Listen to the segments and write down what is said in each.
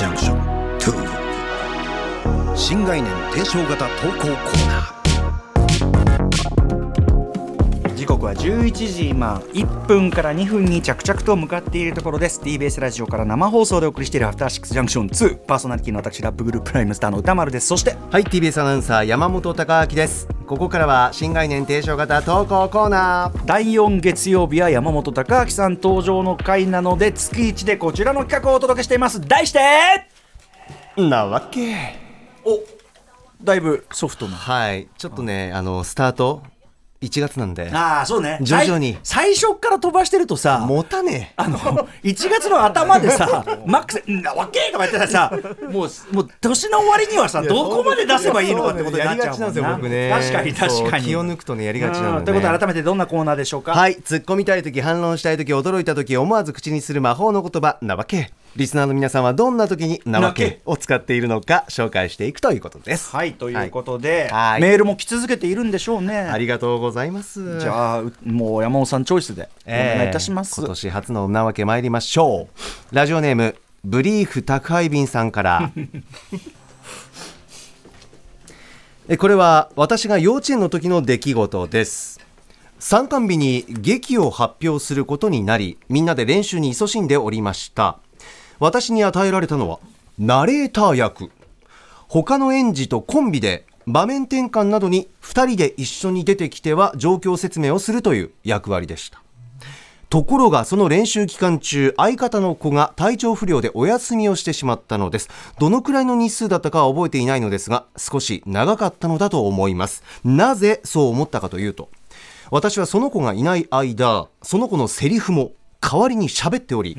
ジャンクション。2新概念提唱型投稿コーナー。時刻は11時今1分から2分に着々と向かっているところです。TBS ラジオから生放送でお送りしているアフターシックスジャンクション2パーソナリティの私ラップグループライムスターの歌丸です。そしてはい TBS アナウンサー山本貴明です。ここからは新概念提唱型投稿コーナー。第4月曜日は山本貴明さん登場の回なので月1でこちらの企画をお届けしています。題してなわけ。おだいぶソフトな。はい。ちょっとねあのスタート1月なんで。ああそうね。徐々に。最最初から飛ばしてるとさ持たねあの1月の頭でさ マックス「んなわけ!」とか言ってたらさもうもう年の終わりにはさどこまで出せばいいのかってことになっちゃうもんやりがちなんですよ僕ね確かに確かに気を抜くとねやりがちなので、ね、うんということで改めてどんなコーナーでしょうかはい突っ込みたい時反論したい時驚いた時思わず口にする魔法の言葉なわけリスナーの皆さんはどんな時になわけけ。を使っているのか紹介していくということです。はいということで、はい。メールも来続けているんでしょうね。ありがとうございます。じゃあうもう山本さんチョイスでお願いいたします、今年初のなわけ参りましょう。ラジオネームブリーフ宅配便さんから。えこれは私が幼稚園の時の出来事です。参観日に劇を発表することになりみんなで練習に勤しんでおりました私に与えられたのはナレーター役。他の園児とコンビで場面転換などに2人で一緒に出てきては状況説明をするという役割でした。ところがその練習期間中相方の子が体調不良でお休みをしてしまったのです。どのくらいの日数だったかは覚えていないのですが少し長かったのだと思います。なぜそう思ったかというと私はその子がいない間その子のセリフも代わりに喋っており、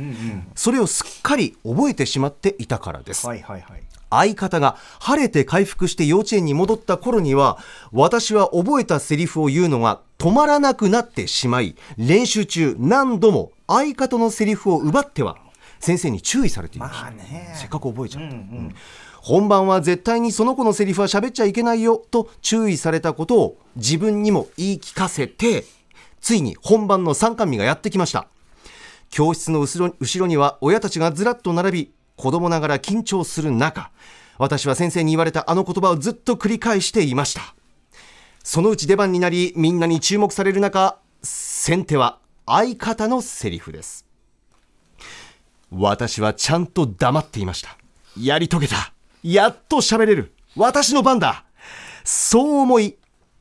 それをすっかり覚えてしまっていたからです。はいはいはい。相方が晴れて回復して幼稚園に戻った頃には私は覚えたセリフを言うのが止まらなくなってしまい練習中何度も相方のセリフを奪っては先生に注意されていました、まあね。せっかく覚えちゃった、うん本番は絶対にその子のセリフは喋っちゃいけないよと注意されたことを自分にも言い聞かせてついに本番の参観日がやってきました教室の後ろ後ろには親たちがずらっと並び子供ながら緊張する中私は先生に言われたあの言葉をずっと繰り返していました。そのうち出番になりみんなに注目される中先手は相方のセリフです。私はちゃんと黙っていました。やり遂げた。やっと喋れる。私の番だ。そう思い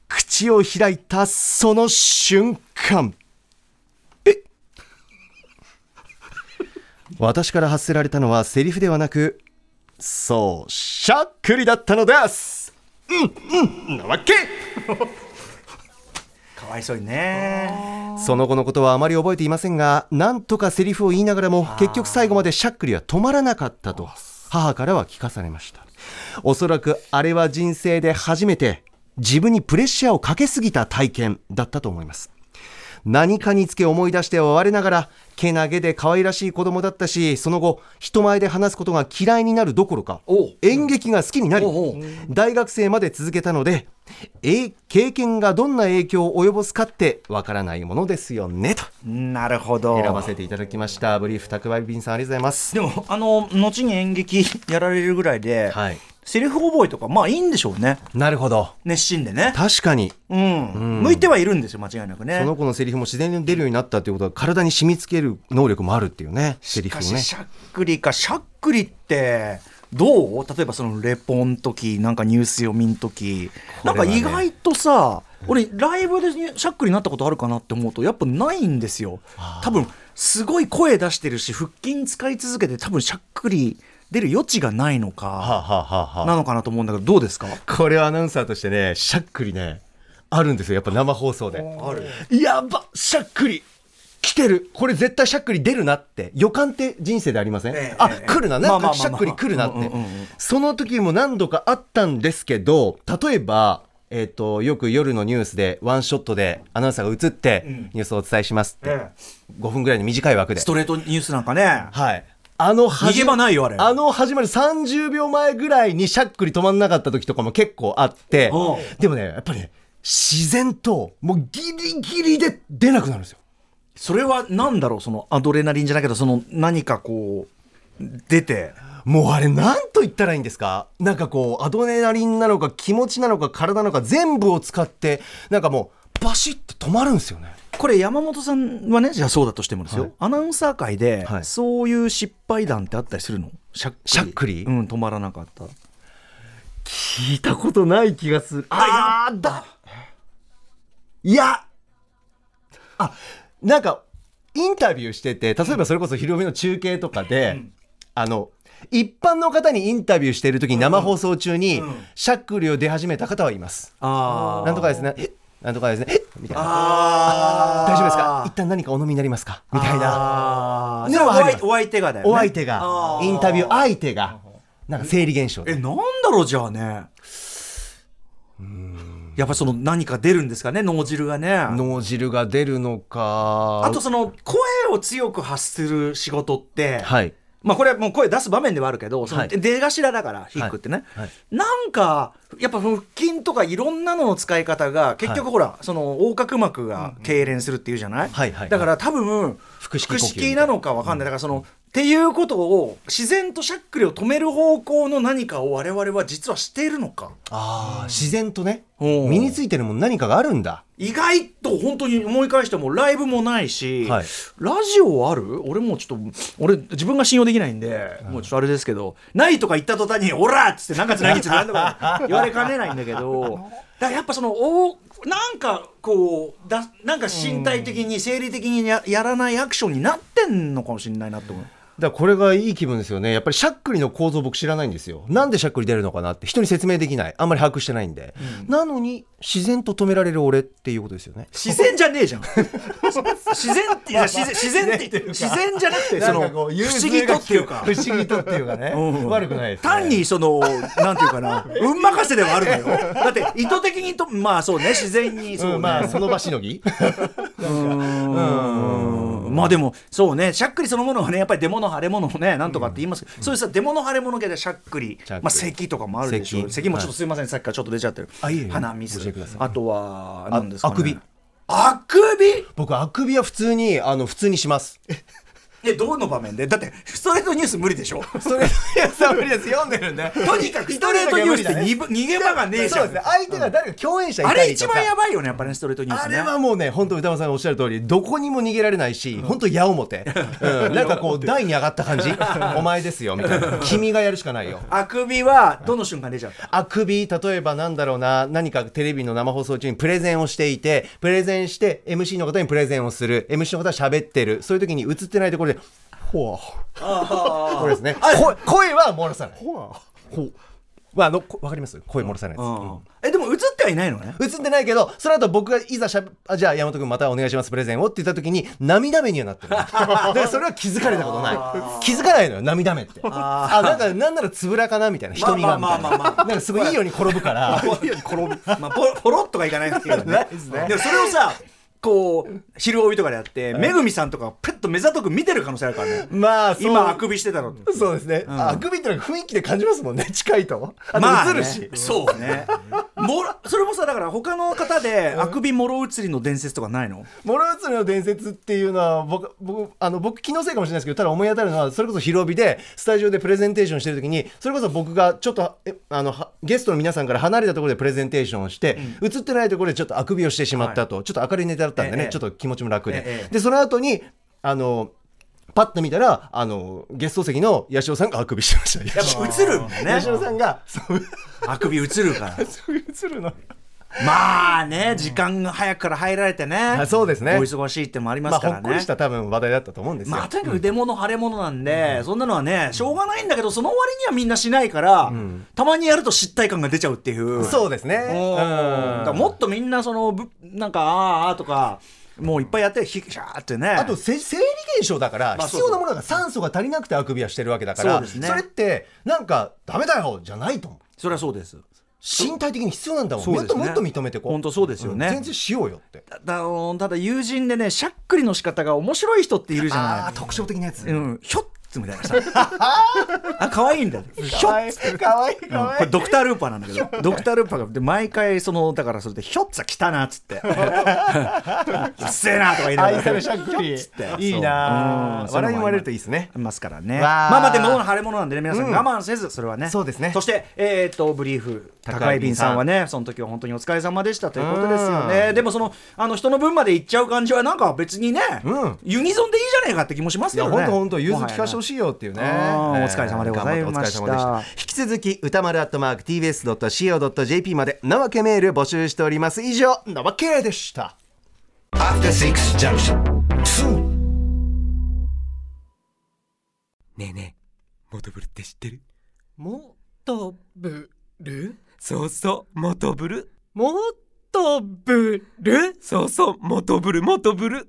口を開いたその瞬間。私から発せられたのはセリフではなくそうしゃっくりだったのです。うんうんなわけ。かわいそうにね。その後のことはあまり覚えていませんがなんとかセリフを言いながらも結局最後までしゃっくりは止まらなかったと母からは聞かされました。おそらくあれは人生で初めて自分にプレッシャーをかけすぎた体験だったと思います何かにつけ思い出しては我ながらけなげで可愛らしい子供だったしその後人前で話すことが嫌いになるどころか演劇が好きになり大学生まで続けたのでえ経験がどんな影響を及ぼすかってわからないものですよねと。なるほど。選ばせていただきました。ブリーフ宅配便さんありがとうございます。でもあの後に演劇やられるぐらいで、はいセリフ覚えとかまあいいんでしょうね。なるほど。熱心でね。確かに。うん、向いてはいるんですよ間違いなくね。その子のセリフも自然に出るようになったっていうことは体に染み付ける能力もあるっていうねセリフをね。しかししゃっくりかしゃっくりってどう？例えばそのレポの時なんかニュース読みの時、なんか意外とさ俺ライブでしゃっくりになったことあるかなって思うとやっぱないんですよ。多分すごい声出してるし腹筋使い続けて多分しゃっくり出る余地がないのか、なのかなと思うんだけどどうですか？これはアナウンサーとしてねしゃっくりねあるんですよ。やっぱ生放送で。やばしゃっくり。来てる。これ絶対しゃっくり出るなって。予感って人生でありません、ええあええ。来るな。なんかしゃっくり来るなって、うんうんうんうん。その時も何度かあったんですけど例えばえっ、とよく夜のニュースでワンショットでアナウンサーが映ってニュースをお伝えしますって、え5分ぐらいの短い枠で。ストレートニュースなんかね。はいあの始逃げ場ないよあれ。あの始まる30秒前ぐらいにしゃっくり止まんなかった時とかも結構あってでもねやっぱりね自然ともうギリギリで出なくなるんですよ。それはなんだろうそのアドレナリンじゃないけどその何かこう出て。もうあれ何と言ったらいいんですか？なんかこうアドネラリンなのか気持ちなのか体なのか全部を使ってなんかもうバシッて止まるんですよねこれ山本さんはねじゃあそうだとしてもですよ、はい。アナウンサー界で、はい。そういう失敗談ってあったりするの？しゃっくり？うん。止まらなかった。聞いたことない気がする。あやだ。いや。あなんかインタビューしてて例えばそれこそ「ひろみ」の中継とかで、あの一般の方にインタビューしている時に生放送中にしゃっくりを出始めた方はいます。あなんとかですね。えなんとかですね。えみたいな。あ大丈夫ですか？一旦何かお飲みになりますか？みたいな。お相手がだよね。お相手が。インタビュー相手が、なんか生理現象で。えなんだろうじゃあね。やっぱその何か出るんですかね？脳汁がね。脳汁が出るのか。あとその声を強く発する仕事って、はい。まあこれはもう声出す場面ではあるけど、そのはい。出頭だから、ヒックってね、はい。なんか、やっぱ腹筋とかいろんなのの使い方が、結局ほら、その横隔膜が痙攣するっていうじゃない、だから多分、腹式な。のかわかんない。だからその、っていうことを、自然としゃっくりを止める方向の何かを我々は実はしているのか。ああ、自然とね、うん身についてるもん何かがあるんだ。意外と本当に思い返してもライブもないし、はいラジオある？俺もうちょっと俺自分が信用できないんで、もうちょっとあれですけどないとか言った途端に「オラ!」っつって何月何日何とか 言われかねないんだけどだからやっぱそのおなんかこうだなんか身体的に生理的にややらないアクションになってんのかもしれないなと思う。だこれがいい気分ですよね。やっぱりしゃっくりの構造僕知らないんですよ。なんでしゃっくり出るのかなって人に説明できない。あんまり把握してないんで。なのに自然と止められる俺っていうことですよね。自然じゃねえじゃん 自然って自然自然って自然じゃなくてその不思議とっていうか不思議とっていうかね。うん悪くないです、ね。単にそのなんていうかな運任せではあるのよだって意図的にとまあそうね自然にそう、ねうん、まあその場しのぎ うんまあでもそうね。しゃっくりそのものはねやっぱり出物腫れ物をねなんとかって言いますけど、そういうさ出物腫れ物系でしゃっくり。まあ咳とかもあるでしょう。咳。咳もちょっとすいません、さっきからちょっと出ちゃってる。あいえいえ。鼻水。あとは何ですか、ね、あくび。あくび？僕あくびは普通にあの普通にします。えどの場面で？だってストレートニュース無理でしょ？それいやさ無理です読んでるんで。とにかくストレートニュースって逃げ場がねえじゃんそうですね。相手が誰か共演者いあたりとか。れ一番やばいよねやっぱねストレートニュースねあれはもうね、本当歌間さんがおっしゃる通り、どこにも逃げられないし、本当矢面。うん、なんかこう、台に上がった感じ。お前ですよ、みたいな。君がやるしかないよ。あくびはどの瞬間出ちゃった？あくび、例えばなんだろうな、何かテレビの生放送中にプレゼンをしていて、プレゼンして、MC の方にプレゼンをする、MC の方は喋ってる、そういう時に映ってないところで、ほわ。これですね。声声は漏らさない。ほわ。ほう。まあ、あの、こわかります？声漏らさないやつ。うんえでも映ってはいないのね？映ってないけど、その後僕がいざしゃべあじゃあ山本君またお願いしますプレゼンをって言った時に涙目にはなってる。でそれは気づかれたことない。気づかないのよ涙目って。あなんかなんならつぶらかなみたいな瞳がみたいな。まあまあまあまあなんかすごいいいように転ぶから。転びまあポロポロっとかいかないけどね ないですねでもそれをさこう昼帯とかでやってめぐみさんとかペッと目ざとく見てる可能性あるからね。まあ今あくびしてたのそうですね。あくびってのは雰囲気で感じますもんね。近いと。まあね。映るし。そうねもろそれもさだから他の方であくびもろ移りの伝説とかないの？モローツの伝説っていうのは僕僕あの僕気のせいかもしれないですけどただ思い当たるのはそれこそ広帯でスタジオでプレゼンテーションしてる時にそれこそ僕がちょっとえあのはゲストの皆さんから離れたところでプレゼンテーションをして、映ってないところでちょっとあくびをしてしまったと、ちょっと明るいネタだったんでね、ええ。ちょっと気持ちも楽で、ええ。でその後にあのパッと見たらあのゲスト席の八代さんがあくびしてました。やっぱ映るもんね。八代さんがあくび映るから。映るの。まあね時間が早くから入られてね。あそうですね。お忙しいってのもありまますあからね。ほっこりした多分話題だったと思うんですよ、まあとにかく出物腫れ物なんで、そんなのはねしょうがないんだけどその割にはみんなしないから、たまにやると失態感が出ちゃうっていう。そうですね。もっとみんなそのぶなんかあーあーとかもういっぱいやってひシャーってね。あとせ生理現象だからまあ必要なものが酸素が足りなくてあくびはしてるわけだからね。れってなんかダメだよじゃないと思う。それはそうです。身体的に必要なんだもん、ね。もっともっと認めてこう。本当そうですよね。ん全然しようよって。だだただ友人でねしゃっくりの仕方が面白い人っているじゃない特徴的なやつ、うん、ひょっツみたいなさ あ可愛いんだ。よひょっつ。かわいいうん。これドクタールーパーなんだけど。ドクタールーパーがで毎回そのだからそれでひょっつは来たなっつって。うっせえなとか言いながら。愛されしゃっくりいいな笑いに生まれるといいですね。いますからね。わーまあまあでも腫れ物なんでね皆さんうん。我慢せずそれはね、そうですね。そしてえっ、とブリーフ宅宅配便さんはねその時は本当にお疲れ様でしたということですようん。ねでもそのあの人の分まで行っちゃう感じはなんか別にね、うん。ユニゾンでいいじゃねえかって気もしますいやよね本当本当融通聞かせてほいしいよっていうね。お疲れ様でございました。引き続き歌丸アットマーク TBS.CO.JP まで生けメール募集しております。以上生けでした。After Six Junction. 2ねえねえモトブルって知ってる？もとぶるそうそうモトブル。もとぶるそうそうモトブルモトブル